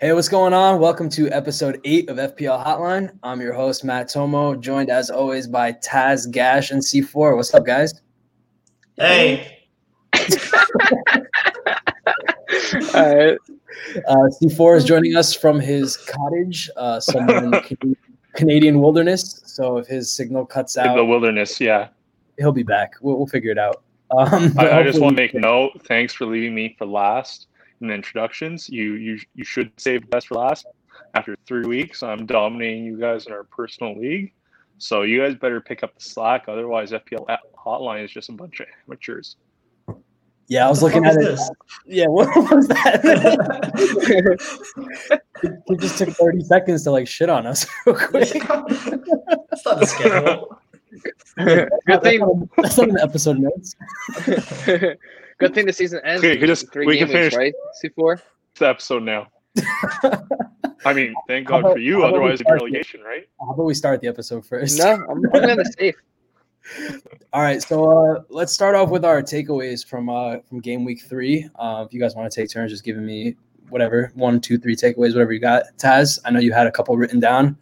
Hey, what's going on? Welcome to episode eight of FPL Hotline. I'm your host, Matt Tomo, joined as always by Tazz, Gasch, and C4. What's up, guys? Hey. All right. Uh, C4 is joining us from his cottage, uh, somewhere in the Canadian wilderness. So if his signal cuts out, in the wilderness, yeah, he'll be back. We'll, we'll figure it out. Um, I, I, just want to make note. Thanks for leaving me for last in introductions. You you you should save the best for last. After three weeks, I'm dominating you guys in our personal league. So you guys better pick up the slack. Otherwise, FPL Hotline is just a bunch of amateurs. Yeah, I was looking at it. This? Yeah, what was that? it just took 30 seconds to like shit on us real quick. That's not the schedule. Good thing that's not in the episode notes. Good thing the season ends. Okay, we just three we can finish right? C4. It's The episode now. I mean, thank God about, for you. Otherwise, it'd be relegation, right? How about we start the episode first? No, I'm, I'm going to safe. All right, so uh, let's start off with our takeaways from uh, from game week three. Uh, if you guys want to take turns, just giving me whatever one, two, three takeaways, whatever you got. Tazz, I know you had a couple written down.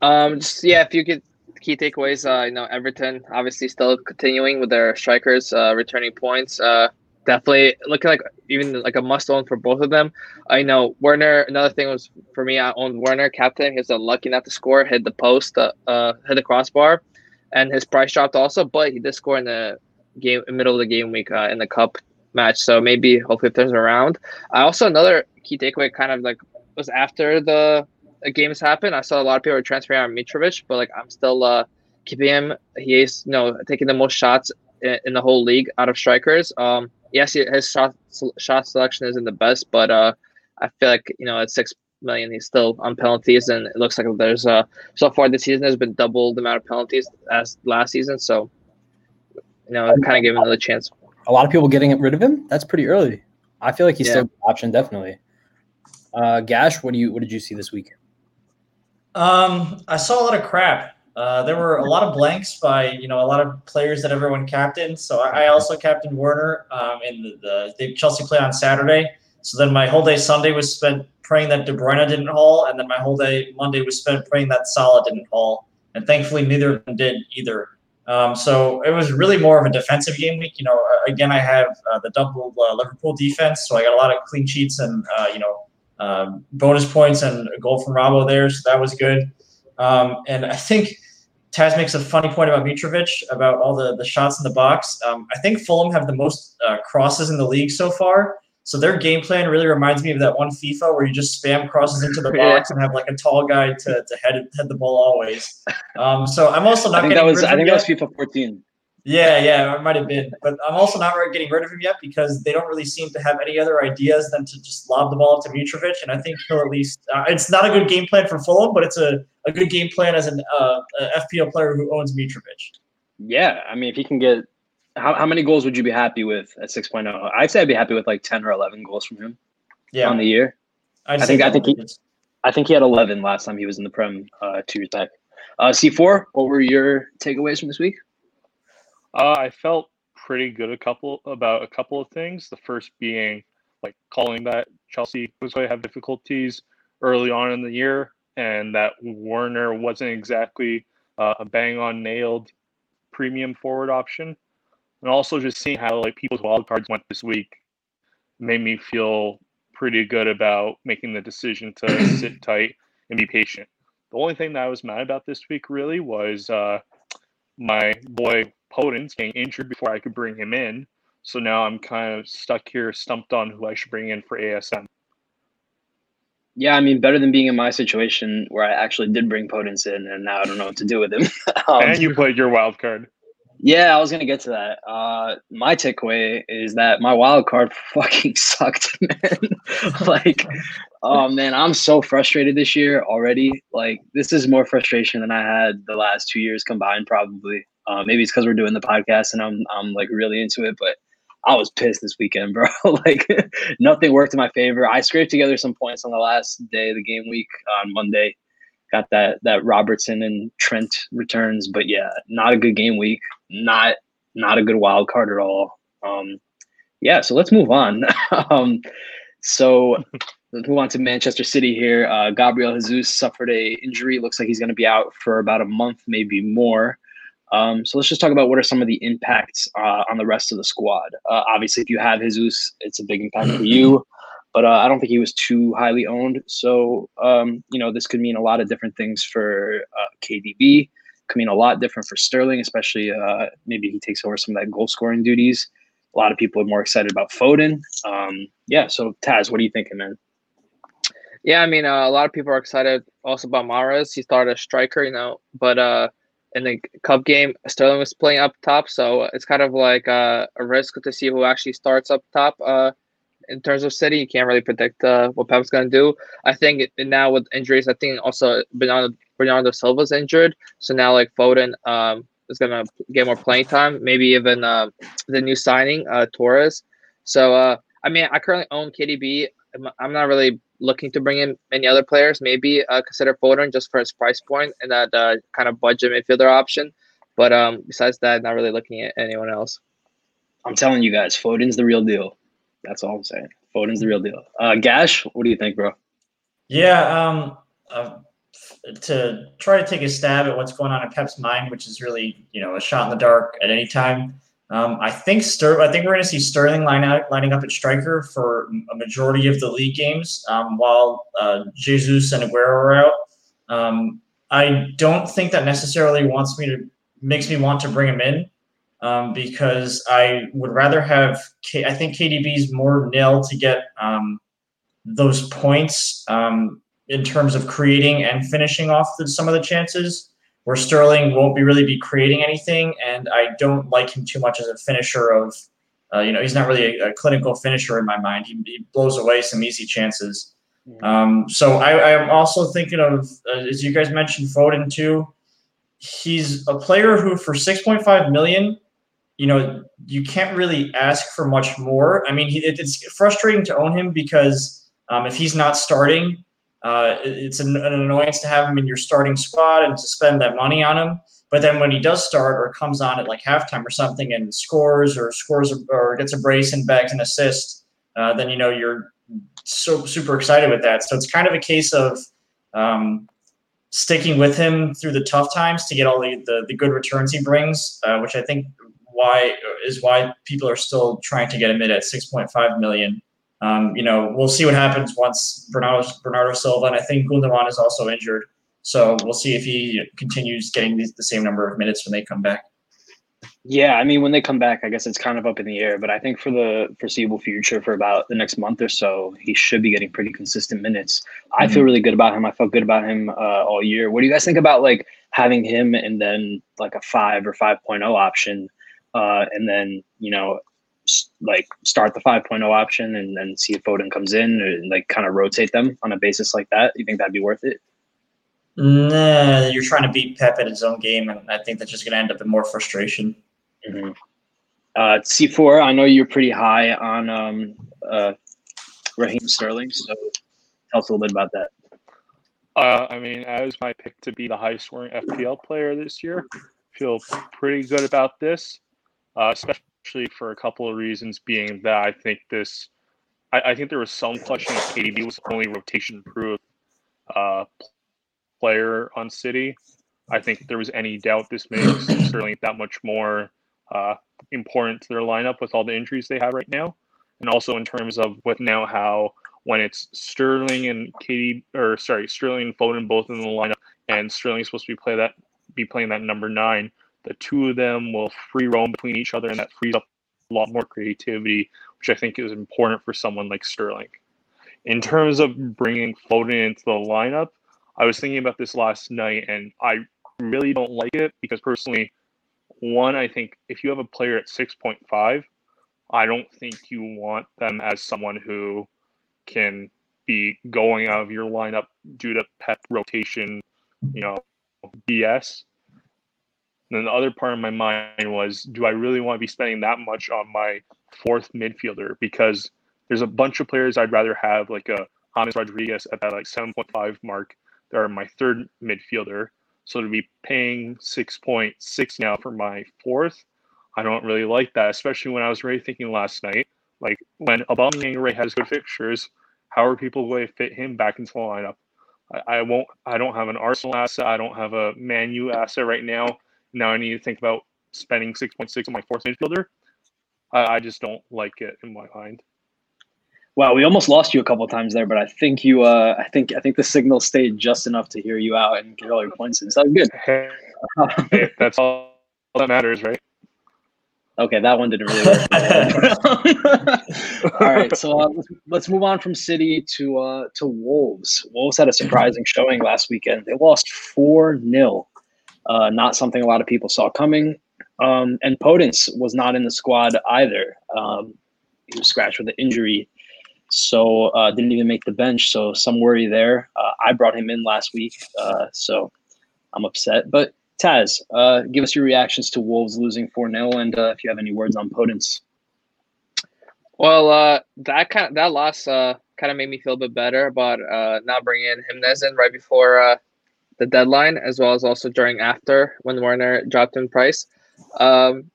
Um, just yeah, if you could key takeaways, uh, you know, Everton obviously still continuing with their strikers uh, returning points. Uh, definitely looking like even like a must own for both of them. I know Werner. Another thing was for me, I owned Werner captain. He was unlucky not to score, hit the post, uh, uh hit the crossbar and his price dropped also, but he did score in the game middle of the game week uh, in the cup match. So maybe hopefully it turns around. I also another key takeaway kind of like was after the games happen. I saw a lot of people were transferring on Mitrovic, but like I'm still uh, keeping him. He is you know taking the most shots in, in the whole league out of strikers. Um, yes, his shot shot selection isn't the best, but uh, I feel like you know at six million. He's still on penalties, and it looks like there's uh so far this season has been double the amount of penalties as last season. So, you know, kind of give him another chance. A lot of people getting rid of him. That's pretty early. I feel like he's yeah. still an option, definitely. Uh, Gasch, what do you what did you see this week? Um, I saw a lot of crap. Uh, there were a lot of blanks by you know a lot of players that everyone captained. So I, I also captained Werner um, in the, the Chelsea play on Saturday. So then my whole day Sunday was spent praying that De Bruyne didn't haul, and then my whole day Monday was spent praying that Salah didn't haul. And thankfully, neither of them did either. Um, so it was really more of a defensive game week. You know, again, I have uh, the double uh, Liverpool defense, so I got a lot of clean sheets and uh, you know um, bonus points and a goal from Robo there, so that was good. Um, and I think Tazz makes a funny point about Mitrovic about all the the shots in the box. Um, I think Fulham have the most uh, crosses in the league so far. So their game plan really reminds me of that one FIFA where you just spam crosses into the box yeah. and have like a tall guy to, to head head the ball always. Um, so I'm also not. I think that was I think that was FIFA 14. Yeah, yeah, it might have been, but I'm also not getting rid of him yet because they don't really seem to have any other ideas than to just lob the ball up to Mitrovic, and I think he'll at least. Uh, it's not a good game plan for Fulham, but it's a, a good game plan as an uh, FPL player who owns Mitrovic. Yeah, I mean, if he can get how, how many goals would you be happy with at 6.0? I'd say I'd be happy with like 10 or 11 goals from him yeah. on the year. I think I think he I think he had 11 last time he was in the Prem uh, two years back. Uh, C4, what were your takeaways from this week? Uh, I felt pretty good a couple about a couple of things. The first being like calling that Chelsea was going to have difficulties early on in the year, and that Werner wasn't exactly uh, a bang on nailed premium forward option and also just seeing how like people's wild cards went this week made me feel pretty good about making the decision to sit tight and be patient. The only thing that I was mad about this week really was uh, my boy Podence getting injured before I could bring him in. So now I'm kind of stuck here, stumped on who I should bring in for ASM. Yeah, I mean, better than being in my situation where I actually did bring Podence in, and now I don't know what to do with him. um, and you played your wild card. Yeah, I was gonna get to that. Uh, my takeaway is that my wild card fucking sucked, man. like, oh man, I'm so frustrated this year already. Like, this is more frustration than I had the last two years combined, probably. Uh, maybe it's because we're doing the podcast and I'm I'm like really into it, but I was pissed this weekend, bro. like, nothing worked in my favor. I scraped together some points on the last day of the game week on Monday got that that Robertson and Trent returns, but yeah, not a good game week. Not not a good wild card at all. Um, yeah, so let's move on. um, so move on to Manchester City here. Uh, Gabriel Jesus suffered a injury. Looks like he's going to be out for about a month, maybe more. Um, so let's just talk about what are some of the impacts uh, on the rest of the squad. Uh, obviously, if you have Jesus, it's a big impact for you. But uh, I don't think he was too highly owned. So um, you know, this could mean a lot of different things for uh, KDB. Could mean a lot different for Sterling, especially uh, maybe he takes over some of that goal scoring duties. A lot of people are more excited about Foden. Um, yeah. So Tazz, what are you thinking, man? Yeah, I mean, uh, a lot of people are excited also about Mahrez. He started a striker, you know, but uh, in the cup game, Sterling was playing up top, so it's kind of like uh, a risk to see who actually starts up top. Uh, in terms of City, you can't really predict uh, what Pep's going to do. I think now with injuries, I think also Bernardo, Bernardo Silva's injured, so now like Foden um, is going to get more playing time. Maybe even uh, the new signing uh, Torres. So uh, I mean, I currently own KDB. I'm not really looking to bring in many other players. Maybe uh, consider Foden just for his price point and that uh, kind of budget midfielder option. But um, besides that, not really looking at anyone else. I'm telling you guys, Foden's the real deal. That's all I'm saying. Foden's the real deal. Uh, Gasch, what do you think, bro? Yeah, um, uh, to try to take a stab at what's going on in Pep's mind, which is really you know a shot in the dark at any time. Um, I think Ster- I think we're going to see Sterling line out, lining up at striker for a majority of the league games, um, while uh, Jesus and Aguero are out. Um, I don't think that necessarily wants me to makes me want to bring him in um, because I would rather have. K- I think KDB is more nil to get um, those points um, in terms of creating and finishing off the, some of the chances where Sterling won't be really be creating anything, and I don't like him too much as a finisher of, uh, you know, he's not really a, a, clinical finisher in my mind. He, he blows away some easy chances. Um, so I, am also thinking of, uh, as you guys mentioned, Foden too. He's a player who, for 6.5 million, you know, you can't really ask for much more. I mean, he, it, it's frustrating to own him because um, if he's not starting, uh, it's an, an, annoyance to have him in your starting squad and to spend that money on him. But then when he does start or comes on at like halftime or something and scores or scores or gets a brace and bags an assist, uh, then you know you're so super excited with that. So it's kind of a case of um, sticking with him through the tough times to get all the the, the good returns he brings, uh, which I think why is why people are still trying to get him at 6.5 million. Um, you know, we'll see what happens once Bernardo, Bernardo Silva, and I think Gundogan is also injured. So we'll see if he continues getting the, the same number of minutes when they come back. Yeah, I mean, when they come back, I guess it's kind of up in the air. But I think for the foreseeable future, for about the next month or so, he should be getting pretty consistent minutes. Mm-hmm. I feel really good about him. I felt good about him uh, all year. What do you guys think about like having him and then like a five or 5.0 option, uh, and then you know like start the 5.0 option and then see if Foden comes in and like kind of rotate them on a basis like that? You think that'd be worth it? Nah, you're trying to beat Pep at his own game, and I think that's just going to end up in more frustration. Mm-hmm. Uh, C4, I know you're pretty high on um, uh, Raheem Sterling, so tell us a little bit about that. Uh, I mean, as my pick to be the highest scoring FPL player this year, feel pretty good about this, uh, especially actually for a couple of reasons, being that I think this, I, I think there was some question if KDB was the only rotation proof uh, player on City. I think if there was any doubt this makes certainly that much more uh, important to their lineup with all the injuries they have right now, and also in terms of with now how when it's Sterling and Katie or sorry Sterling and Foden both in the lineup, and Sterling's supposed to be play that be playing that number nine the two of them will free roam between each other, and that frees up a lot more creativity, which I think is important for someone like Sterling. In terms of bringing Foden into the lineup, I was thinking about this last night, and I really don't like it because personally, one, I think if you have a player at 6.5, I don't think you want them as someone who can be going out of your lineup due to pep rotation, you know, BS. And then the other part of my mind was, do I really want to be spending that much on my fourth midfielder? Because there's a bunch of players I'd rather have, like a James Rodriguez at that like 7.5 mark. They are my third midfielder. So to be paying 6.6 now for my fourth, I don't really like that, especially when I was really thinking last night, like when Aubameyang Ray has good fixtures, how are people going to fit him back into the lineup? I, I won't. I don't have an Arsenal asset. I don't have a Man U asset right now. Now I need to think about spending six point six on my fourth midfielder. I, I just don't like it in my mind. Wow, we almost lost you a couple times there, but I think you, uh, I think, I think the signal stayed just enough to hear you out and get all your points in. So good. Hey, hey, that's all that matters, right? Okay, that one didn't really work. All right, so uh, let's, let's move on from City to uh, to Wolves. Wolves had a surprising showing last weekend. They lost four 0 uh, Not something a lot of people saw coming. Um, and Podence was not in the squad either. Um, he was scratched with an injury, so uh, didn't even make the bench. So some worry there. Uh, I brought him in last week, uh, so I'm upset. But Tazz, uh, give us your reactions to Wolves losing 4 0 and uh, if you have any words on Podence. Well, that kind of, that loss kind of made me feel a bit better about not bringing in Jimenez in right before the deadline, as well as also during after when Werner dropped in price. Um,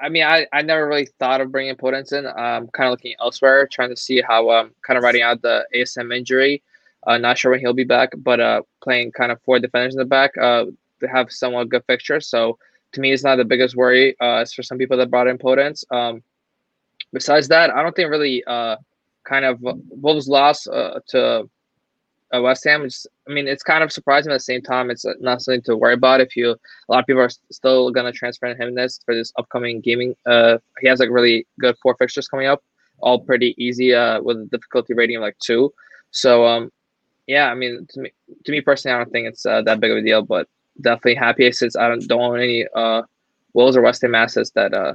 I mean, I, I never really thought of bringing Podence in. I'm kind of looking elsewhere, trying to see how um kind of writing out the ASM injury. Uh, not sure when he'll be back, but uh, playing kind of four defenders in the back. Uh, have somewhat good fixtures. So to me, it's not the biggest worry. Uh, as for some people that brought in Podence. Um, besides that, I don't think really uh, kind of Wolves loss uh, to uh, West Ham. Is, I mean, it's kind of surprising at the same time. It's uh, not something to worry about. If you a lot of people are still going to transfer him this for this upcoming gaming. Uh, he has like really good four fixtures coming up, all pretty easy uh, with a difficulty rating of like two. So um, yeah, I mean, to me, to me personally, I don't think it's uh, that big of a deal. But definitely happy since I don't, don't own any uh, Wolves or West Ham assets that uh,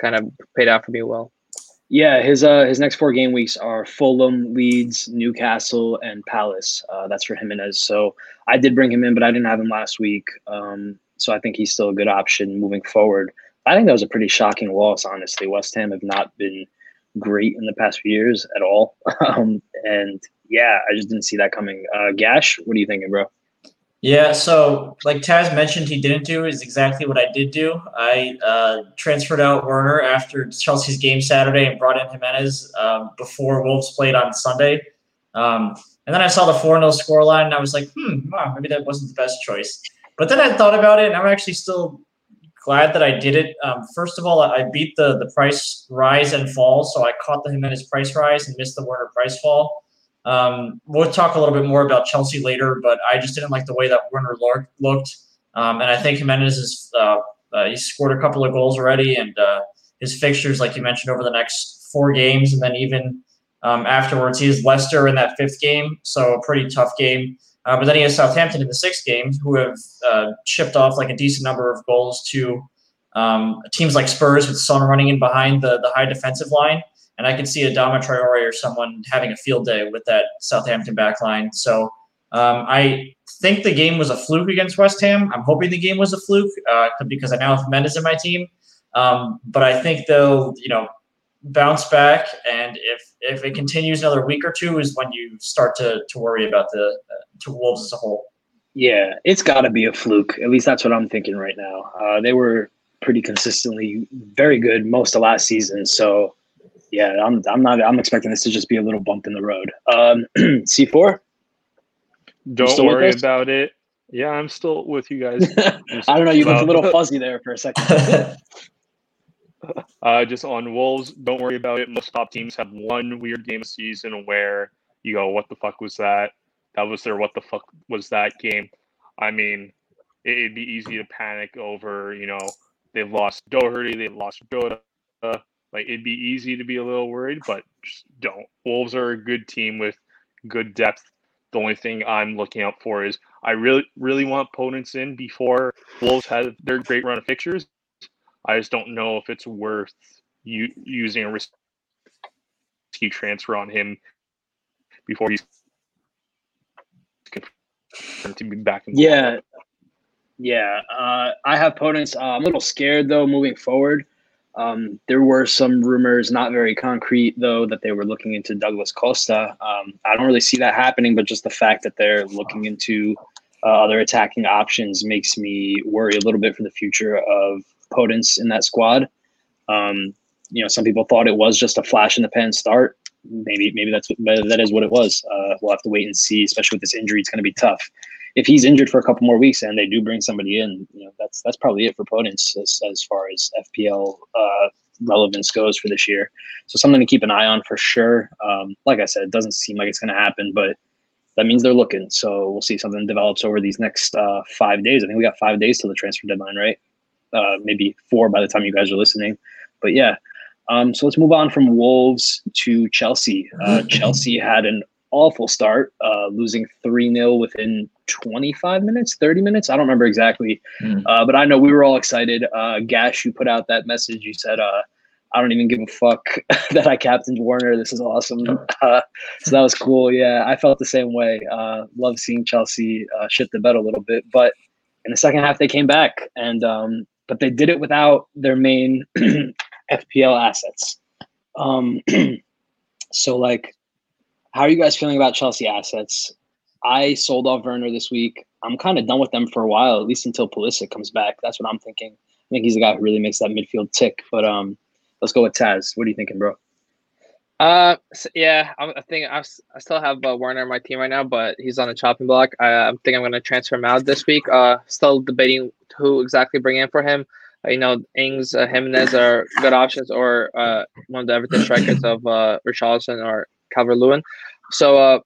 kind of paid out for me well. Yeah, his uh his next four game weeks are Fulham, Leeds, Newcastle, and Palace. Uh, that's for Jimenez. So I did bring him in, but I didn't have him last week. Um, so I think he's still a good option moving forward. I think that was a pretty shocking loss, honestly. West Ham have not been great in the past few years at all. um, and yeah, I just didn't see that coming. Uh, Gasch, what are you thinking, bro? Yeah, so like Tazz mentioned, he didn't do is exactly what I did do. I uh, transferred out Werner after Chelsea's game Saturday and brought in Jimenez um, before Wolves played on Sunday. Um, and then I saw the 4 0 scoreline and I was like, hmm, wow, maybe that wasn't the best choice. But then I thought about it and I'm actually still glad that I did it. Um, first of all, I beat the, the price rise and fall. So I caught the Jimenez price rise and missed the Werner price fall. Um, we'll talk a little bit more about Chelsea later, but I just didn't like the way that Werner looked. Um, and I think Jimenez is uh, uh, scored a couple of goals already, and uh, his fixtures, like you mentioned, over the next four games, and then even um, afterwards, he has Leicester in that fifth game, so a pretty tough game. Uh, but then he has Southampton in the sixth game, who have uh, chipped off like a decent number of goals to um, teams like Spurs with Son running in behind the the high defensive line. And I could see Adama Traore or someone having a field day with that Southampton backline. So um, I think the game was a fluke against West Ham. I'm hoping the game was a fluke uh, because I now have Jimenez in my team. Um, but I think they'll, you know, bounce back, and if if it continues another week or two, is when you start to to worry about the uh, to Wolves as a whole. Yeah, it's got to be a fluke. At least that's what I'm thinking right now. Uh, they were pretty consistently very good most of last season, so yeah, I'm I'm not I'm expecting this to just be a little bump in the road. Um, C4. Don't worry about it. Yeah, I'm still with you guys. I don't know. You looked a little fuzzy there for a second. uh, just on Wolves, don't worry about it. Most top teams have one weird game of season where you go, "What the fuck was that?" That was their "What the fuck was that?" game. I mean, it'd be easy to panic over. You know, they've lost Doherty, they've lost Jota, like it'd be easy to be a little worried, but just don't. Wolves are a good team with good depth. The only thing I'm looking out for is I really, really want Podence in before Wolves have their great run of fixtures. I just don't know if it's worth you using a risky transfer on him before he's to be back. Yeah, yeah. Uh, I have Podence. Uh, I'm a little scared though moving forward. Um, there were some rumors, not very concrete though, that they were looking into Douglas Costa. Um, I don't really see that happening, but just the fact that they're looking into uh, other attacking options makes me worry a little bit for the future of Podence in that squad. Um, you know, some people thought it was just a flash in the pan start. maybe maybe that's what, that is what it was. Uh, we'll have to wait and see. Especially with this injury, it's going to be tough. If he's injured for a couple more weeks and they do bring somebody in, you know that's that's probably it for Podence as, as far as FPL uh, relevance goes for this year. So something to keep an eye on for sure. Um, like I said, it doesn't seem like it's going to happen, but that means they're looking. So we'll see something develops over these next uh, five days. I think we got five days till the transfer deadline, right? Uh, maybe four by the time you guys are listening. But yeah, um, so let's move on from Wolves to Chelsea. Uh, Chelsea had an awful start, uh, losing 3 0 within 25 minutes, 30 minutes. I don't remember exactly. Mm. Uh, but I know we were all excited. Uh, Gasch, you put out that message. You said, uh, I don't even give a fuck that I captained Werner. This is awesome. Uh, so that was cool. Yeah, I felt the same way. Uh, love seeing Chelsea uh, shit the bed a little bit. But in the second half, they came back. And, um, but they did it without their main FPL assets. Um, so, like, how are you guys feeling about Chelsea assets? I sold off Werner this week. I'm kind of done with them for a while, at least until Pulisic comes back. That's what I'm thinking. I think he's the guy who really makes that midfield tick. But um, let's go with Tazz. What are you thinking, bro? Uh, so yeah, I'm, I think I'm, I still have uh, Werner on my team right now, but he's on a chopping block. I, I think I'm going to transfer him out this week. Uh, still debating who exactly bring in for him. Uh, you know, Ings, uh, Jimenez are good options, or uh, one of the Everton strikers of uh, Richarlison or Calvert Lewin. So, uh,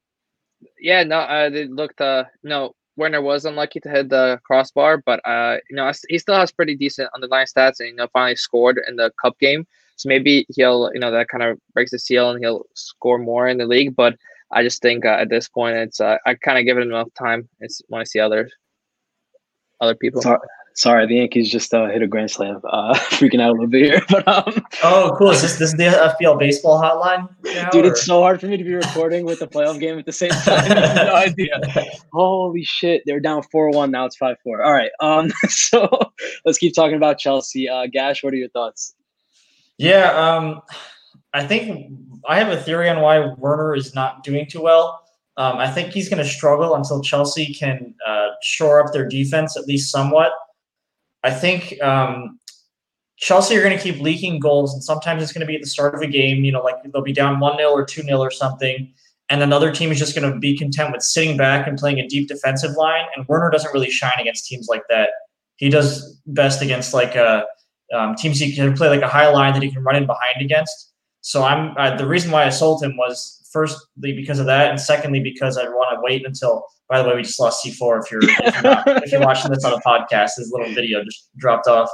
yeah, no, uh, looked, uh, no, Werner was unlucky to hit the crossbar, but uh, you know, he still has pretty decent underlying stats, and you know, finally scored in the cup game. So maybe he'll, you know, that kind of breaks the seal, and he'll score more in the league. But I just think uh, at this point, it's uh, I kind of give it enough time. It's when I see other other people. Sorry, sorry the Yankees just uh, hit a grand slam. Uh, freaking out a little bit here, but um, oh, cool. Is this this is the FPL baseball hotline? Now, Dude, or? it's so hard for me to be recording with the playoff game at the same time. no idea. Holy shit, they're down four one. Now it's five four. All right. Um, so let's keep talking about Chelsea. Uh, Gasch, what are your thoughts? Yeah, um, I think I have a theory on why Werner is not doing too well. Um, I think he's going to struggle until Chelsea can uh, shore up their defense at least somewhat. I think um, Chelsea are going to keep leaking goals, and sometimes it's going to be at the start of a game. You know, like they'll be down one 0 or two 0 or something, and another team is just going to be content with sitting back and playing a deep defensive line. And Werner doesn't really shine against teams like that. He does best against like a um, teams he can play like a high line that he can run in behind against. So I'm uh, the reason why I sold him was firstly because of that, and secondly because I want to wait until. By the way, we just lost C4. If you're if you're, not, if you're watching this on a podcast, this little video just dropped off.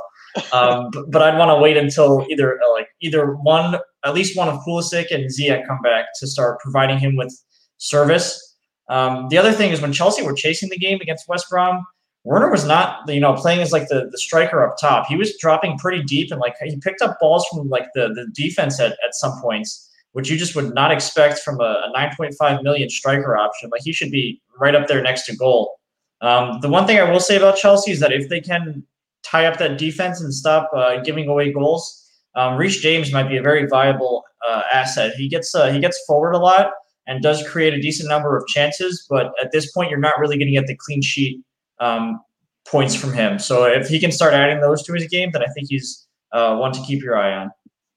Um, but, but, I'd want to wait until either uh, like either one, at least one of Pulisic and Ziyech come back to start providing him with service. Um, the other thing is when Chelsea were chasing the game against West Brom, Werner was not, you know, playing as like the, the striker up top. He was dropping pretty deep and like he picked up balls from like the, the defense at, at some points, which you just would not expect from a, a 9.5 million striker option. Like he should be right up there next to goal. Um, the one thing I will say about Chelsea is that if they can tie up that defense and stop uh, giving away goals, um, Reece James might be a very viable uh, asset. He gets uh, he gets forward a lot and does create a decent number of chances, but at this point, you're not really going to get the clean sheet um, points from him. So if he can start adding those to his game, then I think he's uh, one to keep your eye on.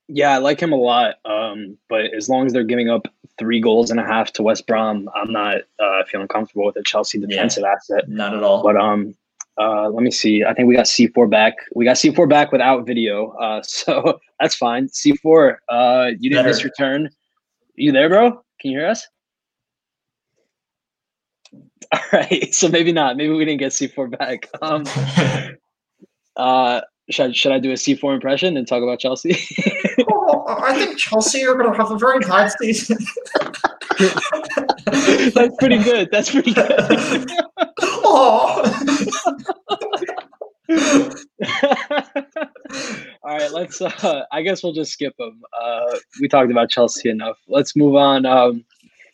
Yeah, I like him a lot. Um, but as long as they're giving up three goals and a half to West Brom, I'm not uh, feeling comfortable with a Chelsea defensive yeah, asset. Not at all. But um, uh, let me see. I think we got C4 back. We got C4 back without video, uh, so that's fine. C4, uh, you didn't Better. miss return. You there, bro? Can you hear us? All right, so maybe not. Maybe we didn't get C4 back. Um, uh, should I, should I do a C4 impression and talk about Chelsea? oh, I think Chelsea are going to have a very bad season. That's pretty good. That's pretty good. oh. All right, let's. Uh, I guess we'll just skip them. Uh, we talked about Chelsea enough. Let's move on. Um,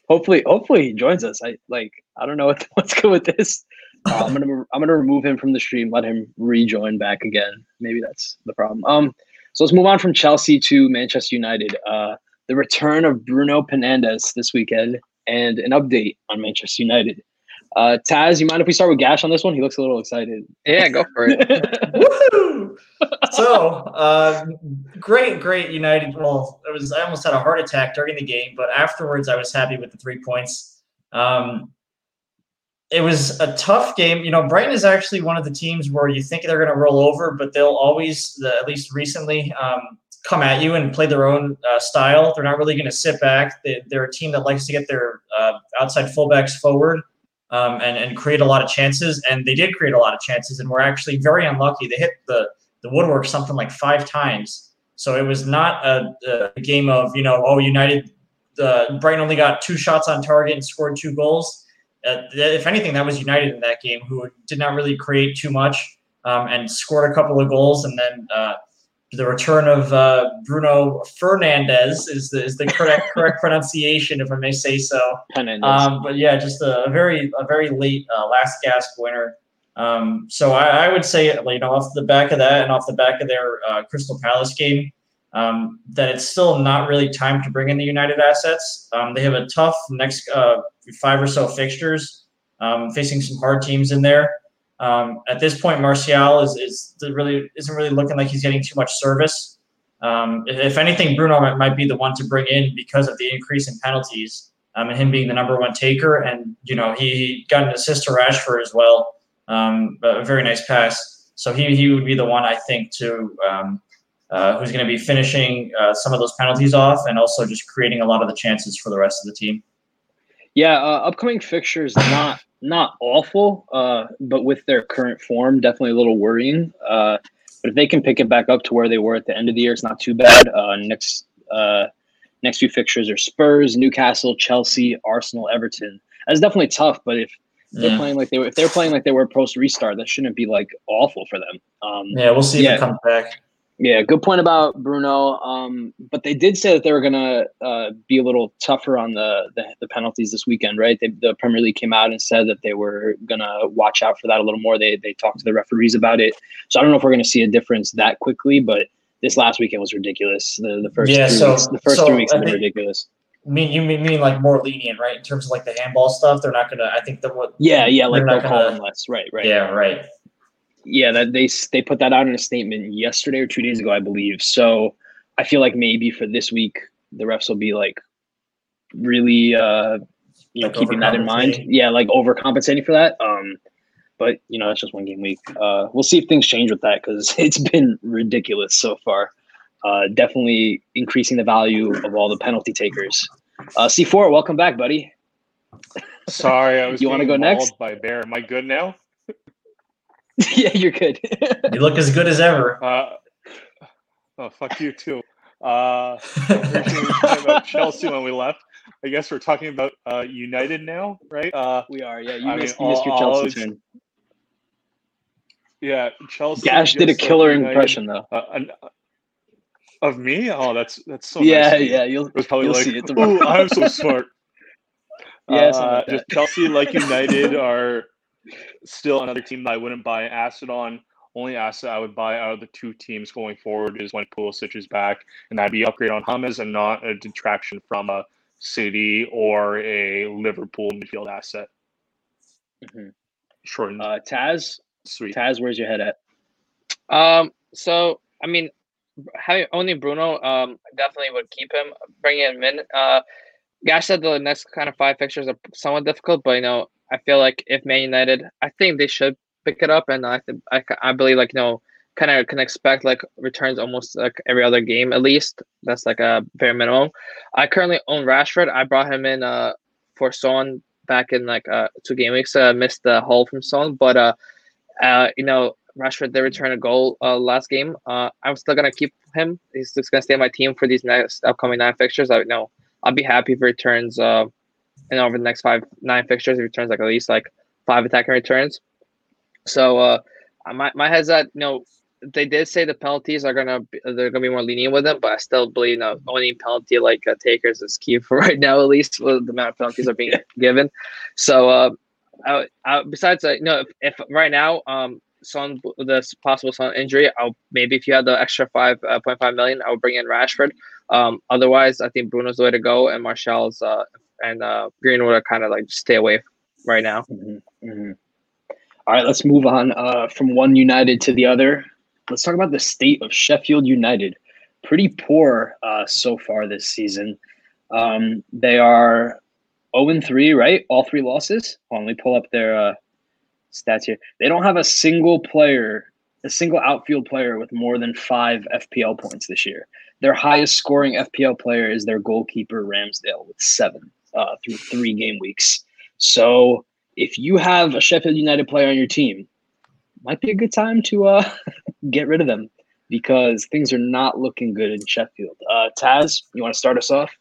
hopefully, hopefully he joins us. I like. I don't know what, what's good with this. Uh, I'm gonna I'm gonna remove him from the stream. Let him rejoin back again. Maybe that's the problem. Um. So let's move on from Chelsea to Manchester United. Uh, the return of Bruno Fernandes this weekend and an update on Manchester United. Uh, Tazz, you mind if we start with Gasch on this one? He looks a little excited. Yeah, go for it. So uh, great, great United. Well, it was I almost had a heart attack during the game, but afterwards I was happy with the three points. Um, it was a tough game. You know, Brighton is actually one of the teams where you think they're going to roll over, but they'll always, at least recently, um, come at you and play their own uh, style. They're not really going to sit back. They, are a team that likes to get their uh, outside fullbacks forward um, and, and create a lot of chances. And they did create a lot of chances and were actually very unlucky. They hit the, the woodwork something like five times. So it was not a, a game of, you know, oh, United, uh, Brighton only got two shots on target and scored two goals uh, if anything, that was United in that game, who did not really create too much um, and scored a couple of goals. And then uh, the return of uh, Bruno Fernandes is the, is the correct correct pronunciation, if I may say so. Um, but yeah, just a, very a very late uh, last gasp winner. Um, so I, I, would say, you know, off the back of that and off the back of their uh, Crystal Palace game, um, that it's still not really time to bring in the United assets. Um, they have a tough next uh, five or so fixtures, um, facing some hard teams in there. Um, at this point, Martial is, is really isn't really looking like he's getting too much service. Um, if anything, Bruno might, be the one to bring in because of the increase in penalties um, and him being the number one taker. And you know he, got an assist to Rashford as well, a very nice pass. So he, he would be the one I think to uh, who's going to be finishing uh, some of those penalties off and also just creating a lot of the chances for the rest of the team. Yeah, uh, upcoming fixtures not not awful, uh, but with their current form, definitely a little worrying. Uh, but if they can pick it back up to where they were at the end of the year, it's not too bad. Uh, next next few fixtures are Spurs, Newcastle, Chelsea, Arsenal, Everton. That's definitely tough, but if they're playing like they were, if they're playing like they were post restart, that shouldn't be like awful for them. Um, yeah, we'll see yeah. if it comes back. Yeah, good point about Bruno. Um, but they did say that they were going to uh, be a little tougher on the, the, the penalties this weekend, right? They, the Premier League came out and said that they were going to watch out for that a little more. They they talked to the referees about it. So I don't know if we're going to see a difference that quickly, but this last weekend was ridiculous. The the first yeah, three so, weeks, the first so three weeks have been ridiculous. mean you mean, mean like more lenient, right? In terms of like the handball stuff, they're not gonna. I think the what. Yeah, yeah, like they'll call them less, right? Right. Yeah, right yeah, that they they put that out in a statement yesterday or two days ago, I believe. So I feel like maybe for this week the refs will be like really uh you know like keeping that in mind. Yeah, like overcompensating for that. Um but you know, that's just one game week. Uh we'll see if things change with that because it's been ridiculous so far. Uh definitely increasing the value of all the penalty takers. Uh C4, welcome back, buddy. Sorry, I was you want to go next by bear. Am I good now? yeah, you're good. you look as good as ever. Uh, oh, fuck you too. Uh, about Chelsea when we left. I guess we're talking about uh, United now, right? Uh, we are. Yeah, you, I missed, mean, you missed your Chelsea always, turn. Yeah, Chelsea. Gasch did a killer United, impression though. Uh, an, of me? Oh, that's that's so. Yeah, nice yeah. You'll. It was probably you'll like, see it "Ooh, I'm so smart." yeah, uh, just Chelsea, like United, are still another team that I wouldn't buy an asset on. Only asset I would buy out of the two teams going forward is when Pulisic is back, and that'd be upgrade on James and not a detraction from a City or a Liverpool midfield asset. Mm-hmm. Short. Uh, Tazz, sweet. Tazz, where's your head at? Um. So I mean, having only Bruno, um, definitely would keep him, bringing him in. Uh, Gash said the next kind of five fixtures are somewhat difficult, but you know, I feel like if Man United, I think they should pick it up, and I think I, I believe like you know kind of can expect like returns almost like every other game at least. That's like a bare minimum. I currently own Rashford. I brought him in uh for Son back in like uh two game weeks. Uh, missed the haul from Son, but uh, uh you know Rashford did return a goal uh last game. Uh, I'm still gonna keep him. He's just gonna stay on my team for these next upcoming nine fixtures. I know I'll be happy if he returns uh and over the next five nine fixtures, he returns like at least like five attacking returns. So uh, my my head's at you know they did say the penalties are gonna be, they're gonna be more lenient with them, but I still believe you know owning penalty like uh, takers is key for right now at least with the amount of penalties are being given. So uh, I, I, besides uh, you know if, if right now um Son the possible Son injury, I'll maybe if you had the extra five uh, point five million, I would bring in Rashford. Um, otherwise, I think Bruno's the way to go, and Martial's uh, and uh, Greenwood are kind of like stay away right now. Mm-hmm. Mm-hmm. All right, let's move on uh, from one United to the other. Let's talk about the state of Sheffield United. Pretty poor uh, so far this season. Um, they are 0 3, right? All three losses. Hold on, let me pull up their uh, stats here. They don't have a single player, a single outfield player with more than five FPL points this year. Their highest scoring FPL player is their goalkeeper, Ramsdale, with seven uh, through three game weeks. So if you have a Sheffield United player on your team, might be a good time to uh, get rid of them because things are not looking good in Sheffield. Uh, Tazz, you want to start us off?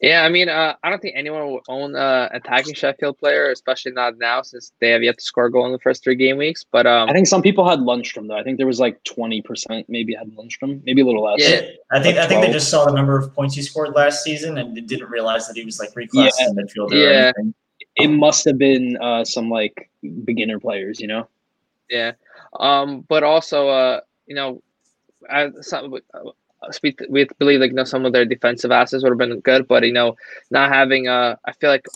Yeah, I mean, uh, I don't think anyone will own uh, attacking Sheffield player, especially not now since they have yet to score a goal in the first three game weeks. But um, I think some people had Lundstram though. I think there was like twenty percent maybe had Lundstram, maybe a little less. Yeah, I think like I think they just saw the number of points he scored last season and didn't realize that he was like reclassed yeah. in midfielder. Yeah, it must have been uh, some like beginner players, you know. Yeah, um, but also, uh, you know, as some, we, we believe like you know some of their defensive assets would have been good, but you know not having uh I feel like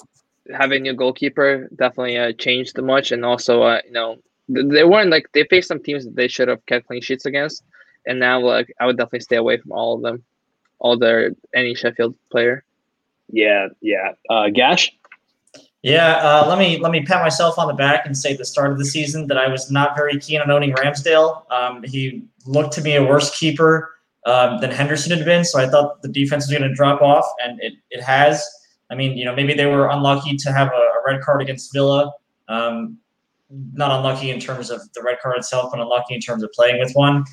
having a goalkeeper definitely uh, changed much, and also uh you know they weren't like they faced some teams that they should have kept clean sheets against, and now like I would definitely stay away from all of them, all their any Sheffield player. Yeah, yeah. Uh, Gasch. Yeah, uh, let me let me pat myself on the back and say at the start of the season that I was not very keen on owning Ramsdale. Um, he looked to me a worse keeper um, than Henderson had been. So I thought the defense was going to drop off, and it, it has. I mean, you know, maybe they were unlucky to have a, a red card against Villa. Um, not unlucky in terms of the red card itself, but unlucky in terms of playing with one.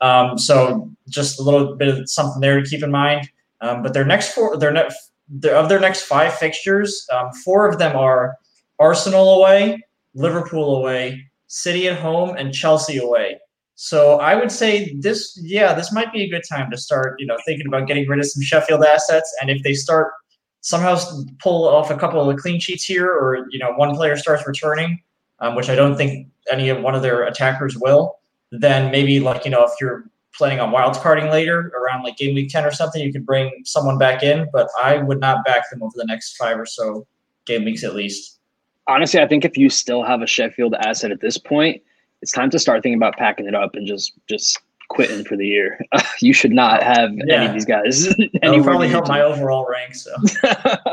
Um, so just a little bit of something there to keep in mind. Um, but their next four, their next of their next five fixtures, um, four of them are Arsenal away, Liverpool away, City at home, and Chelsea away. So I would say this, yeah, this might be a good time to start, you know, thinking about getting rid of some Sheffield assets. And if they start somehow pull off a couple of the clean sheets here, or you know, one player starts returning, um, which I don't think any of one of their attackers will, then maybe like you know, if you're planning on wild carding later around like game week ten or something, you could bring someone back in. But I would not back them over the next five or so game weeks at least. Honestly, I think if you still have a Sheffield asset at this point it's time to start thinking about packing it up and just just quitting for the year. you should not have yeah. any of these guys. That'll probably help my overall rank. So,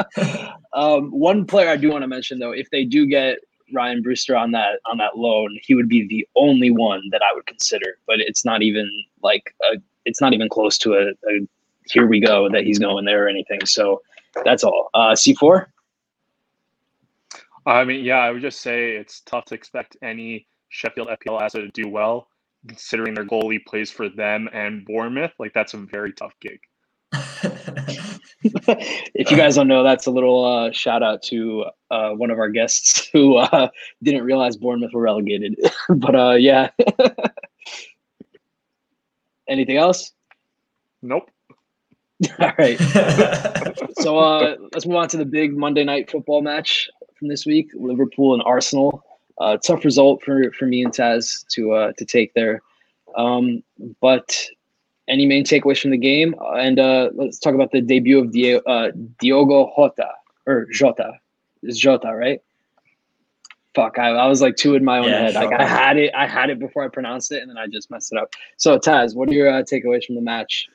um, one player I do want to mention though, if they do get Rhian Brewster on that on that loan, he would be the only one that I would consider. But it's not even like a, it's not even close to a, a here we go that he's going there or anything. So that's all. Uh, C four. I mean, yeah, I would just say it's tough to expect any Sheffield FPL asset to do well, considering their goalie plays for them and Bournemouth. Like that's a very tough gig. if you guys don't know, that's a little uh, shout out to uh, one of our guests who uh, didn't realize Bournemouth were relegated. but uh, yeah. Anything else? Nope. All right. so uh, let's move on to the big Monday night football match from this week: Liverpool and Arsenal uh, tough result for for me and Tazz to uh, to take there. Um, but any main takeaways from the game? And uh, let's talk about the debut of Di- uh, Diogo Jota or Jota. Is Jota right? Fuck, I, I was like two in my own yeah, head. Like I had it, I had it before I pronounced it, and then I just messed it up. So Tazz, what are your uh, takeaways from the match?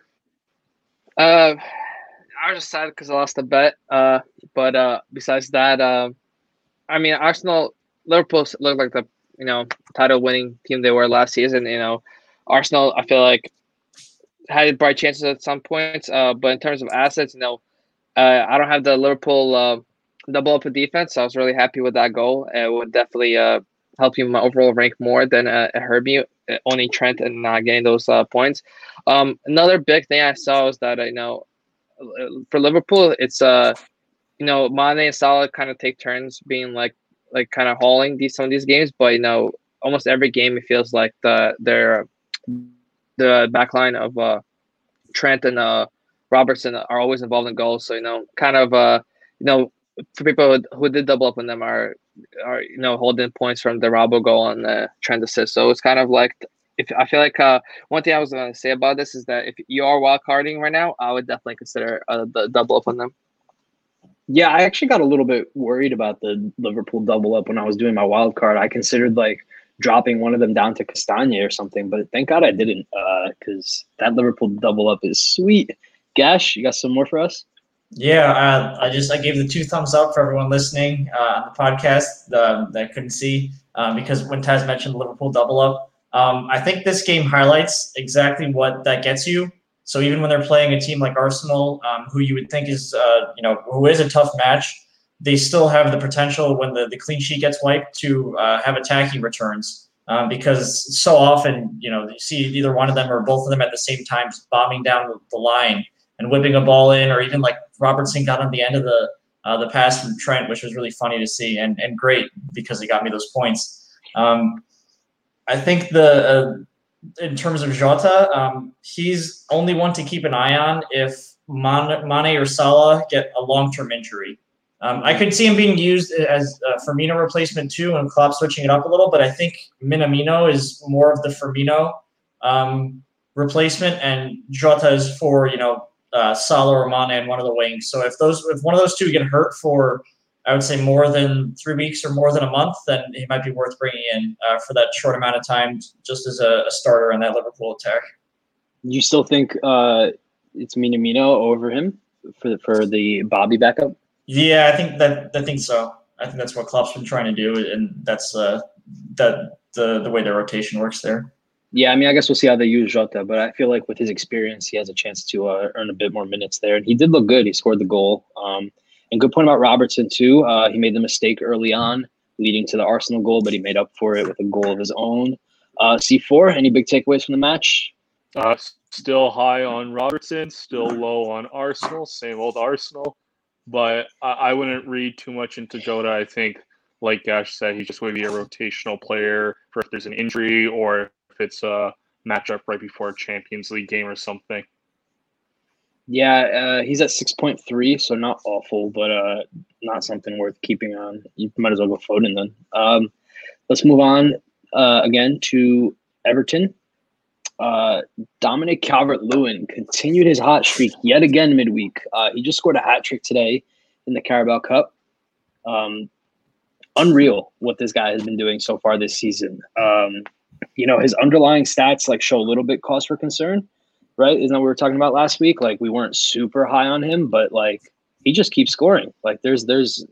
Uh, I was just sad because I lost a bet. Uh, but uh, besides that, uh, I mean, Arsenal Liverpool look like the you know title winning team they were last season. You know, Arsenal I feel like had bright chances at some points, uh, but in terms of assets, you know, uh, I don't have the Liverpool uh, double up a defense. So I was really happy with that goal. It would definitely uh, help you my overall rank more than uh, Herbie uh, owning Trent and not getting those uh, points. Um, another big thing I saw was that I you know for Liverpool, it's uh, you know, Mane and Salah kind of take turns being like like kind of hauling these some of these games, but you know, almost every game it feels like the their the backline of uh, Trent and uh, Robertson are always involved in goals. So you know, kind of uh, you know, for people who, who did double up on them are are you know holding points from the Robo goal and the Trent assist. So it's kind of like if I feel like uh, one thing I was going to say about this is that if you are wild carding right now, I would definitely consider uh, the double up on them. Yeah, I actually got a little bit worried about the Liverpool double up when I was doing my wild card. I considered like dropping one of them down to Castagne or something, but thank God I didn't because uh, that Liverpool double up is sweet. Gasch, you got some more for us? Yeah, uh, I just I gave the two thumbs up for everyone listening uh, on the podcast that couldn't see um, because when Tazz mentioned Liverpool double up, um, I think this game highlights exactly what that gets you. So even when they're playing a team like Arsenal, um, who you would think is uh, you know who is a tough match, they still have the potential when the, the clean sheet gets wiped to uh, have attacking returns. Um, because so often, you know, you see either one of them or both of them at the same time just bombing down the line and whipping a ball in, or even like Robertson got on the end of the uh, the pass from Trent, which was really funny to see and, and great because he got me those points. Um, I think the uh, in terms of Jota, um, he's only one to keep an eye on if Mane, or Salah get a long term injury. Um, I could see him being used as a Firmino replacement too, and Klopp switching it up a little. But I think Minamino is more of the Firmino um, replacement, and Jota is for you know uh, Salah or Mane and one of the wings. So if those if one of those two get hurt for I would say more than three weeks or more than a month, then he might be worth bringing in uh, for that short amount of time, just as a, a, starter in that Liverpool attack. You still think uh, it's Minamino over him for the, for the Bobby backup? Yeah, I think that I think so. I think that's what Klopp's been trying to do, and that's uh, that the the way the rotation works there. Yeah, I mean, I guess we'll see how they use Jota, but I feel like with his experience, he has a chance to uh, earn a bit more minutes there. And he did look good. He scored the goal. Um, and good point about Robertson too. Uh, he made the mistake early on, leading to the Arsenal goal, but he made up for it with a goal of his own. Uh, C4, any big takeaways from the match? Uh, still high on Robertson, still low on Arsenal. Same old Arsenal, but I, I wouldn't read too much into Jota. I think, like Gasch said, he's just going to be a rotational player for if there's an injury or if it's a matchup right before a Champions League game or something. Yeah, uh, he's at six point three, so not awful, but uh, not something worth keeping on. You might as well go Foden then. Um, let's move on uh, again to Everton. Uh, Dominic Calvert Lewin continued his hot streak yet again midweek. Uh, he just scored a hat trick today in the Carabao Cup. Um, unreal what this guy has been doing so far this season. Um, you know, his underlying stats like show a little bit cause for concern right? Isn't that what we were talking about last week? Like we weren't super high on him, but like he just keeps scoring. Like there's there's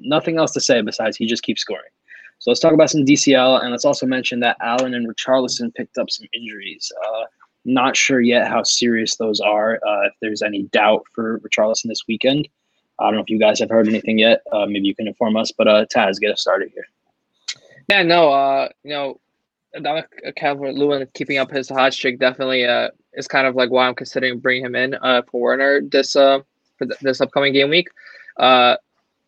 nothing else to say besides he just keeps scoring. So let's talk about some DCL and let's also mention that Allen and Richarlison picked up some injuries. Uh, not sure yet how serious those are. Uh, if there's any doubt for Richarlison this weekend, I don't know if you guys have heard anything yet. Uh, maybe you can inform us. But uh, Tazz, get us started here. Yeah, no, uh, you know, Calvert Lewin keeping up his hot streak definitely uh, is kind of like why I'm considering bringing him in uh, for Werner this uh, for th- this upcoming game week. Uh,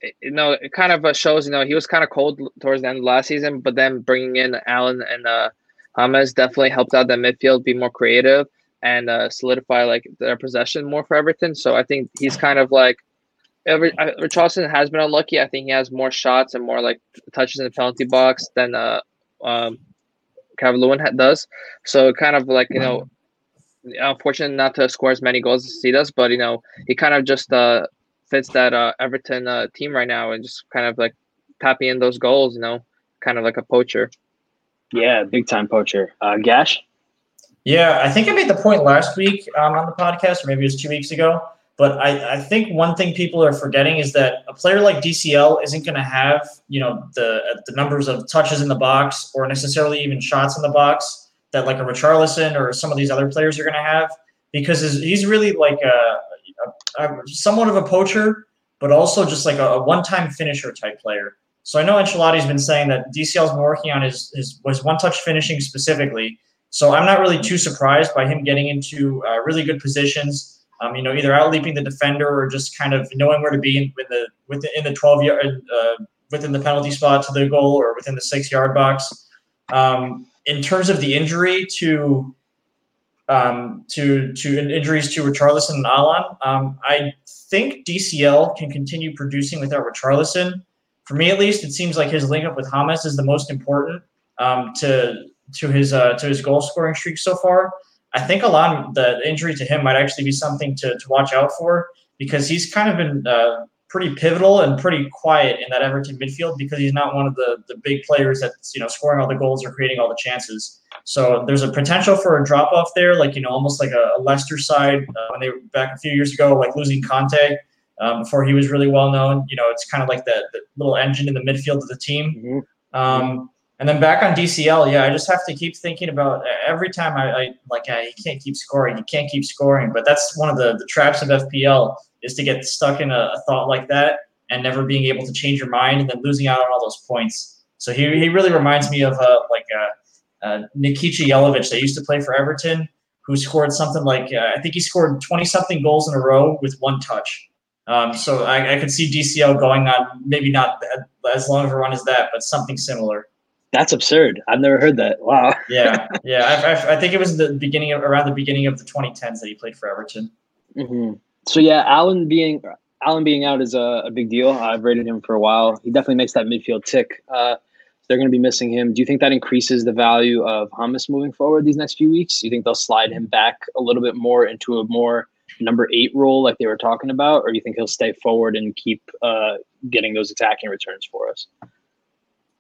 it, you know, it kind of uh, shows you know he was kind of cold towards the end of last season, but then bringing in Allen and uh, James definitely helped out that midfield be more creative and uh, solidify like their possession more for Everton. So I think he's kind of like. Every, uh, Richarlison has been unlucky. I think he has more shots and more like touches in the penalty box than uh, um, Calvert Lewin does. So kind of like you know unfortunate not to score as many goals as he does, but you know he kind of just uh, fits that uh, Everton uh, team right now and just kind of like tapping in those goals. You know, kind of like a poacher. Yeah, big time poacher. Uh, Gasch. Yeah, I think I made the point last week um, on the podcast, or maybe it was two weeks ago. But I, I think one thing people are forgetting is that a player like DCL isn't going to have, you know, the the numbers of touches in the box or necessarily even shots in the box that like a Richarlison or some of these other players are going to have because he's really like a, a, a, somewhat of a poacher, but also just like a, a one-time finisher type player. So I know Ancelotti's been saying that DCL's been working on his, his one-touch finishing specifically. So I'm not really too surprised by him getting into uh, really good positions. Um, you know, either out leaping the defender or just kind of knowing where to be in, the within in the 12 yard uh, within the penalty spot to the goal or within the six yard box. Um, in terms of the injury to um, to to injuries to Richarlison and Allen, um, I think DCL can continue producing without Richarlison. For me, at least, it seems like his link up with James is the most important um, to to his uh, to his goal scoring streak so far. I think a lot of the injury to him might actually be something to, to watch out for because he's kind of been uh, pretty pivotal and pretty quiet in that Everton midfield because he's not one of the the big players that's you know scoring all the goals or creating all the chances. So there's a potential for a drop off there, like you know almost like a, Leicester side uh, when they were back a few years ago, like losing Kanté um, before he was really well known. You know, it's kind of like the, the, little engine in the midfield of the team. Mm-hmm. Um, and then back on DCL, yeah, I just have to keep thinking about every time I, I like I, he can't keep scoring, he can't keep scoring. But that's one of the, the traps of FPL is to get stuck in a, a, thought like that and never being able to change your mind and then losing out on all those points. So he, he really reminds me of uh, like uh, uh, Nikica Jelavic that used to play for Everton, who scored something like uh, I think he scored twenty something goals in a row with one touch. Um, so I, I, could see DCL going on maybe not as long of a run as that, but something similar. That's absurd. I've never heard that. Wow. yeah, yeah. I, I, I, think it was the beginning of around the beginning of the 2010s that he played for Everton. Mm-hmm so yeah, Allen being Allen being out is a, a, big deal. I've rated him for a while. He definitely makes that midfield tick. Uh, they're going to be missing him. Do you think that increases the value of James moving forward these next few weeks? Do you think they'll slide him back a little bit more into a more number eight role like they were talking about, or do you think he'll stay forward and keep uh, getting those attacking returns for us?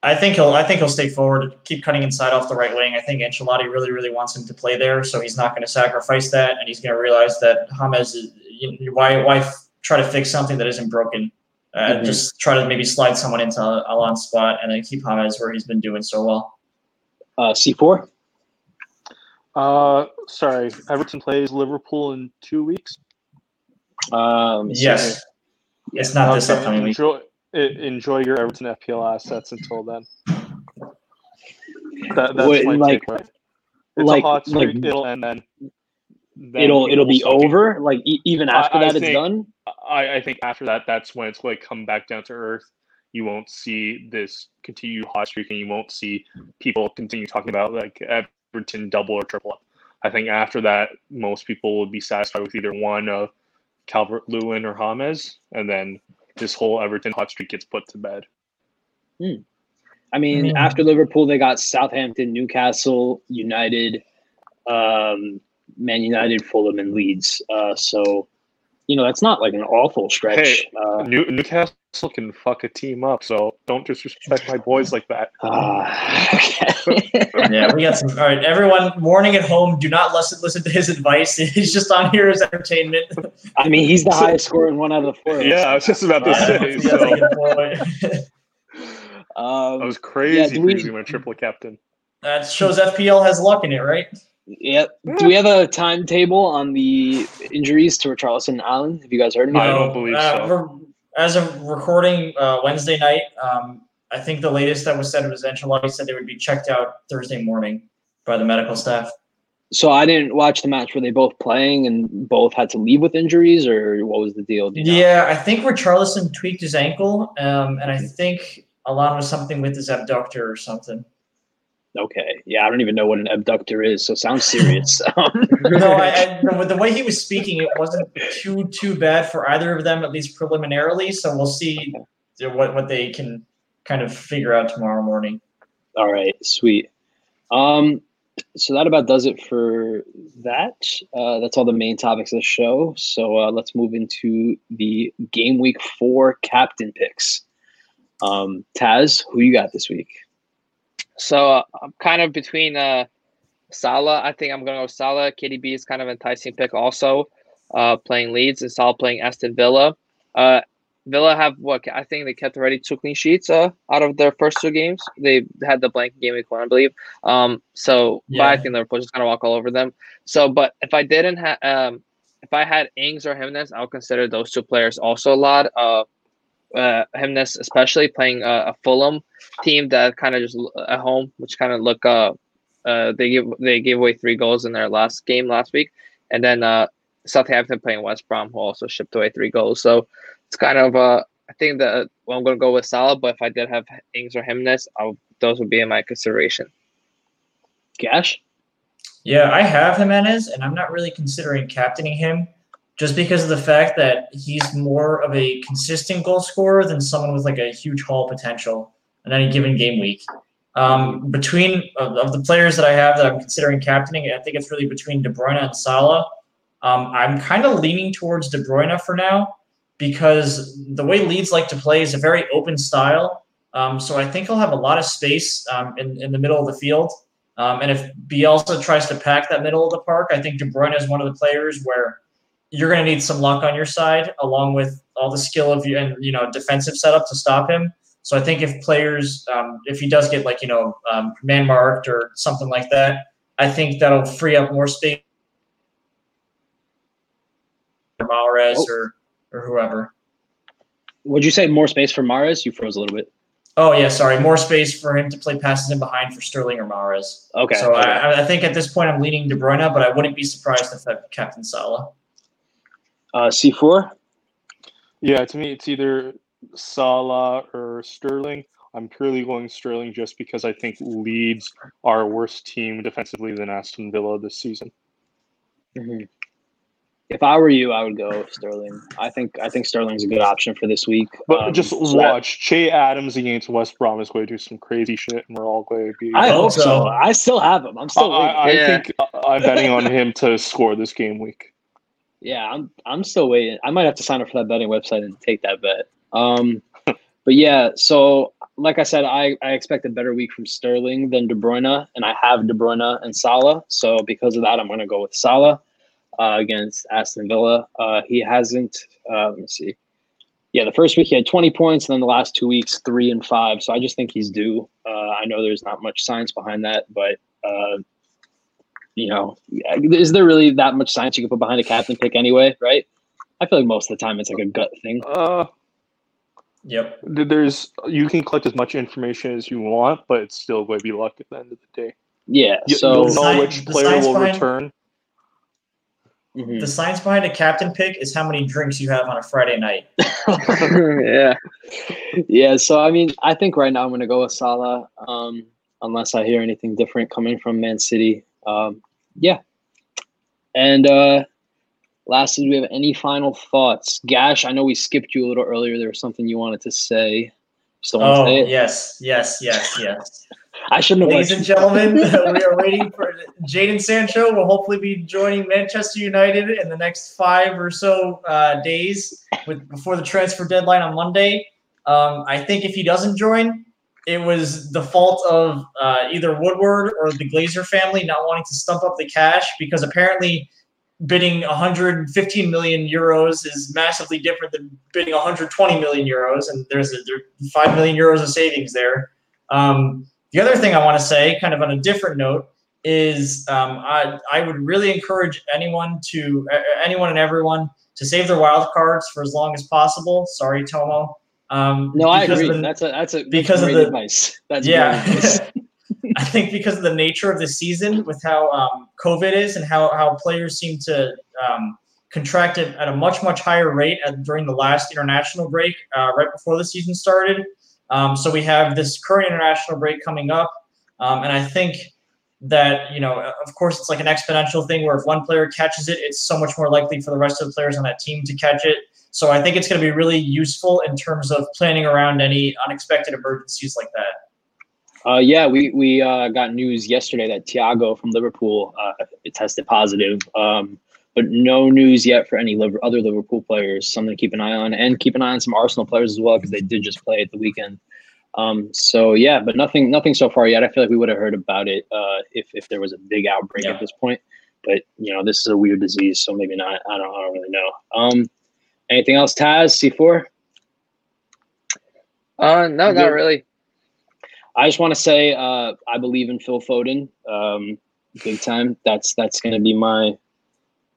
I think he'll. I think he'll stay forward, keep cutting inside off the right wing. I think Ancelotti really, really wants him to play there, so he's not going to sacrifice that, and he's going to realize that James is you, why why try to fix something that isn't broken? Uh, mm-hmm. Just try to maybe slide someone into Allen's spot and then keep James where he's been doing so well. Uh, C four. Uh, sorry, Everton plays Liverpool in two weeks. Um, yes, so, it's not okay. this upcoming week. Enjoy, enjoy your Everton FPL assets until then. That, that's Wait, my like, takeaway. It's like, a hot streak. Like, it'll end then it'll it'll be over. Like e- even after I, that, I it's think, done. I, I think after that, that's when it's like come back down to earth. You won't see this continued hot streak, and you won't see people continue talking about like Everton double or triple up. I think after that, most people would be satisfied with either one of Calvert Lewin or James, and then this whole Everton hot streak gets put to bed. Hmm. I mean, mm. after Liverpool, they got Southampton, Newcastle, United, um, Man United, Fulham, and Leeds. Uh, so, you know, that's not like an awful stretch. Hey, uh, New, Newcastle can fuck a team up, so don't disrespect my boys like that. Uh, okay. yeah, we got some. All right, everyone, warning at home: do not listen listen to his advice. He's just on here as entertainment. I mean, he's the highest score in one out of the four. Yeah, I was just about to say. So. Um, I was crazy yeah, we, my triple captain. That shows FPL has luck in it, right? Yep. Do we have a timetable on the injuries to Richarlison and Allen? Have you guys heard anything? I don't believe uh, so. As of recording uh, Wednesday night, um, I think the latest that was said was Ancelotti said they would be checked out Thursday morning by the medical staff. So I didn't watch the match. Were they both playing and both had to leave with injuries, or what was the deal? Yeah, I think Richarlison tweaked his ankle, um, and I think Allen was something with his abductor or something. Okay. Yeah, I don't even know what an abductor is, so sounds serious. no, I, I, the way he was speaking, it wasn't too too bad for either of them, at least preliminarily. So we'll see what what they can kind of figure out tomorrow morning. All right, sweet. Um, so that about does it for that. Uh, that's all the main topics of the show. So uh, let's move into the game week four captain picks. Um, Tazz, who you got this week? So uh, I'm kind of between uh, Salah. I think I'm going to go Salah. KDB is kind of enticing pick also. Uh, playing Leeds and Salah playing Aston Villa. Uh, Villa have what I think they kept already two clean sheets uh, out of their first two games. They had the blank game week one, I believe. Um, so yeah. but I think Liverpool just gonna walk all over them. So, but if I didn't have, um, if I had Ings or Jimenez, I would consider those two players also a lot. Uh, uh, Jimenez, especially playing a Fulham team that kind of just at home, which kind of look uh, uh, they give they gave away three goals in their last game last week, and then uh, Southampton playing West Brom, who also shipped away three goals. So it's kind of uh, I think that well, I'm going to go with Salah, but if I did have Ings or Jimenez, I'll, those would be in my consideration. Gasch. Yeah, I have Jimenez, and I'm not really considering captaining him just because of the fact that he's more of a consistent goal scorer than someone with like a huge haul potential in any given game week. Um, between of, of, the players that I have that I'm considering captaining, I think it's really between De Bruyne and Salah. Um, I'm kind of leaning towards De Bruyne for now because the way Leeds like to play is a very open style. Um, so I think he'll have a lot of space um, in, in the middle of the field. Um, and if Bielsa tries to pack that middle of the park, I think De Bruyne is one of the players where you're going to need some luck on your side, along with all the skill of you and you know defensive setup to stop him. So I think if players, um, if he does get like you know um, man marked or something like that, I think that'll free up more space for Mahrez Oh. or or whoever. Would you say more space for Mahrez? You froze a little bit. Oh yeah, sorry, more space for him to play passes in behind for Sterling or Mahrez. Okay. So okay. I, I think at this point I'm leaning De Bruyne, but I wouldn't be surprised if that Captain Salah. Uh, C4. Yeah, to me, it's either Salah or Sterling. I'm purely going Sterling just because I think Leeds are a worse team defensively than Aston Villa this season. Mhm. If I were you, I would go Sterling. I think I think Sterling's a good option for this week. But Um, just so that- watch Che Adams against West Brom is going to do some crazy shit, and we're all going to be. I hope so. So- I still have him. I'm still waiting. I, I Yeah. think I'm betting on him to score this game week. Yeah, I'm I'm still waiting. I might have to sign up for that betting website and take that bet. Um, but yeah, so like I said, I, I expect a better week from Sterling than De Bruyne, and I have De Bruyne and Salah. So because of that, I'm going to go with Salah uh, against Aston Villa. Uh, he hasn't. Uh, let me see. Yeah, the first week he had 20 points, and then the last two weeks three and five. So I just think he's due. Uh, I know there's not much science behind that, but. You know, is there really that much science you can put behind a captain pick anyway, right? I feel like most of the time it's like a gut thing. Uh, Yep. there's you can collect as much information as you want, but it's still going to be luck at the end of the day. Yeah. You, So you'll know which player will behind- return. mhm. The science behind a captain pick is how many drinks you have on a Friday night. yeah. yeah. So I mean, I think right now I'm gonna go with Salah, um, unless I hear anything different coming from Man City. Um, yeah. And uh, lastly, do we have any final thoughts? Gasch, I know we skipped you a little earlier. There was something you wanted to say. To Oh say yes, yes, yes, yes. I shouldn't have. Ladies and gentlemen, we are waiting for Jadon Sancho. Will hopefully be joining Manchester United in the next five or so uh, days, with before the transfer deadline on Monday. Um, I think if he doesn't join, it was the fault of uh, either Woodward or the Glazer family not wanting to stump up the cash because apparently bidding 115 million euros is massively different than bidding 120 million euros, and there's a there, five million euros of savings there. Um, the other thing I want to say, kind of on a different note, is um, I, I would really encourage anyone to uh, anyone and everyone to save their wild cards for as long as possible. Sorry, Tomo. Um, No, I agree. the- that's a that's a that's because of the- advice. That's yeah. I think because of the nature of the season, with how um, COVID is and how, how players seem to um, contract it at a much, much higher rate at, during the last international break, uh, right before the season started. Um, so we have this current international break coming up. Um, and I think that, you know, of course, it's like an exponential thing where if one player catches it, it's so much more likely for the rest of the players on that team to catch it. So I think it's going to be really useful in terms of planning around any unexpected emergencies like that. Uh, yeah, we we uh, got news yesterday that Thiago from Liverpool uh, tested positive, um, but no news yet for any Liver- other Liverpool players. Something to keep an eye on, and keep an eye on some Arsenal players as well because they did just play at the weekend. Um, so yeah, but nothing nothing so far yet. I feel like we would have heard about it uh, if if there was a big outbreak Yeah. at this point. But you know, this is a weird disease, so maybe not. I don't I don't really know. Um, anything else, Tazz? C four. Uh, no, not really. I just want to say uh, I believe in Phil Foden, um, big time. That's that's going to be my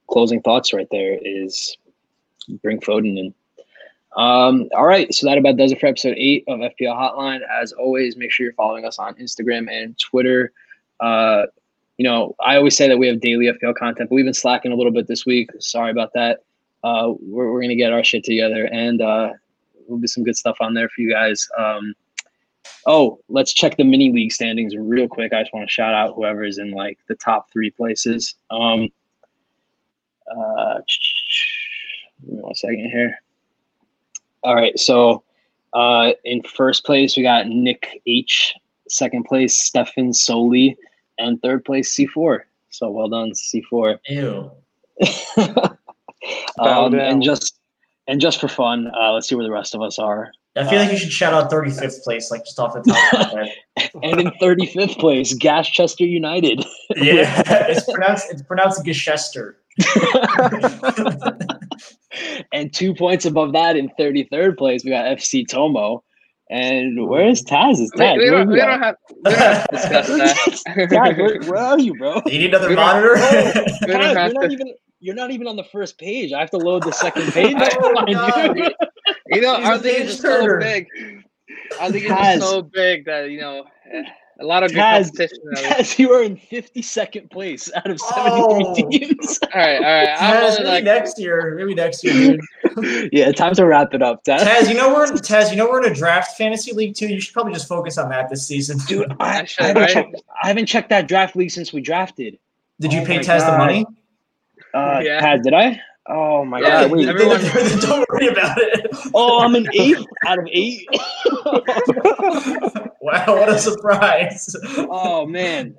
closing thoughts right there. Is bring Foden in. Um, all right, so that about does it for episode eight of FPL Hotline. As always, make sure you're following us on Instagram and Twitter. Uh, you know, I always say that we have daily FPL content, but we've been slacking a little bit this week. Sorry about that. Uh, we're we're gonna get our shit together, and uh, we'll do some good stuff on there for you guys. Um, Oh, let's check the mini league standings real quick. I just want to shout out whoever's in like the top three places. Um, uh, give me one second here. All right, so uh, in first place we got Nick H. Second place Stefan Soli, and third place C four. So well done C four. Ew. Bow um, and just And just for fun, uh, let's see where the rest of us are. I feel like you should shout out 35th place, like just off the top of my head. And in 35th place, Gaschester United. Yeah, it's pronounced it's pronounced Gchester. and two points above that in 33rd place, we got FC Tomo. And where's Tazz? Is Tazz? we Where don't, we don't have we don't have to discuss that. Tazz, where, where are you, bro? You need another We don't- monitor? We don't Tazz, have you're not to- even you're not even on the first page. I have to load the second page. to Oh, you. You know, He's our a league page is just so big. Our league is Tazz. just so big that you know eh, a lot of good Tazz, competition. Tazz, you are in 52nd place out of 73 Oh. teams. All right, all right. I'm Tazz, maybe like next year. Maybe next year, yeah, time to wrap it up, Tazz. Tazz, you know we're in, Tazz, you know we're in a draft fantasy league too. You should probably just focus on that this season. Dude, I, I should, I, haven't right? checked, I haven't checked that draft league since we drafted. Did you Oh pay my Tazz the money? Uh, Yeah. Tazz, did I? Oh my Yeah, god! Wait. everyone- Don't worry about it. Oh, I'm an eight out of eight. wow, what a surprise! oh man!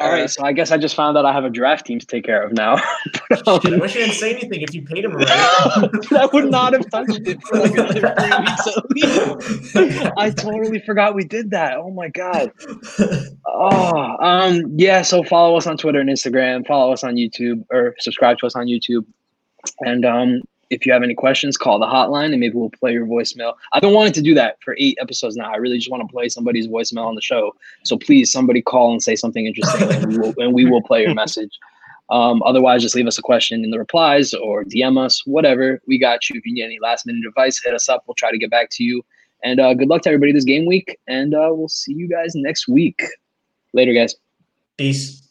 All Uh, right, so I guess I just found out I have a draft team to take care of now. But, I um, wish you didn't say anything if you paid him right. I would not have touched it for like another three weeks at least. I totally forgot we did that. Oh my god. Oh, um, yeah. So follow us on Twitter and Instagram. Follow us on YouTube or subscribe to us on YouTube. And um, if you have any questions, call the hotline and maybe we'll play your voicemail. I've been wanting to do that for eight episodes now. I really just want to play somebody's voicemail on the show. So please, somebody call and say something interesting, and we will, and we will play your message. Um, otherwise, just leave us a question in the replies or DM us, whatever. We got you. If you need any last minute advice, hit us up. We'll try to get back to you. And uh, good luck to everybody this game week. And uh, we'll see you guys next week. Later, guys. Peace.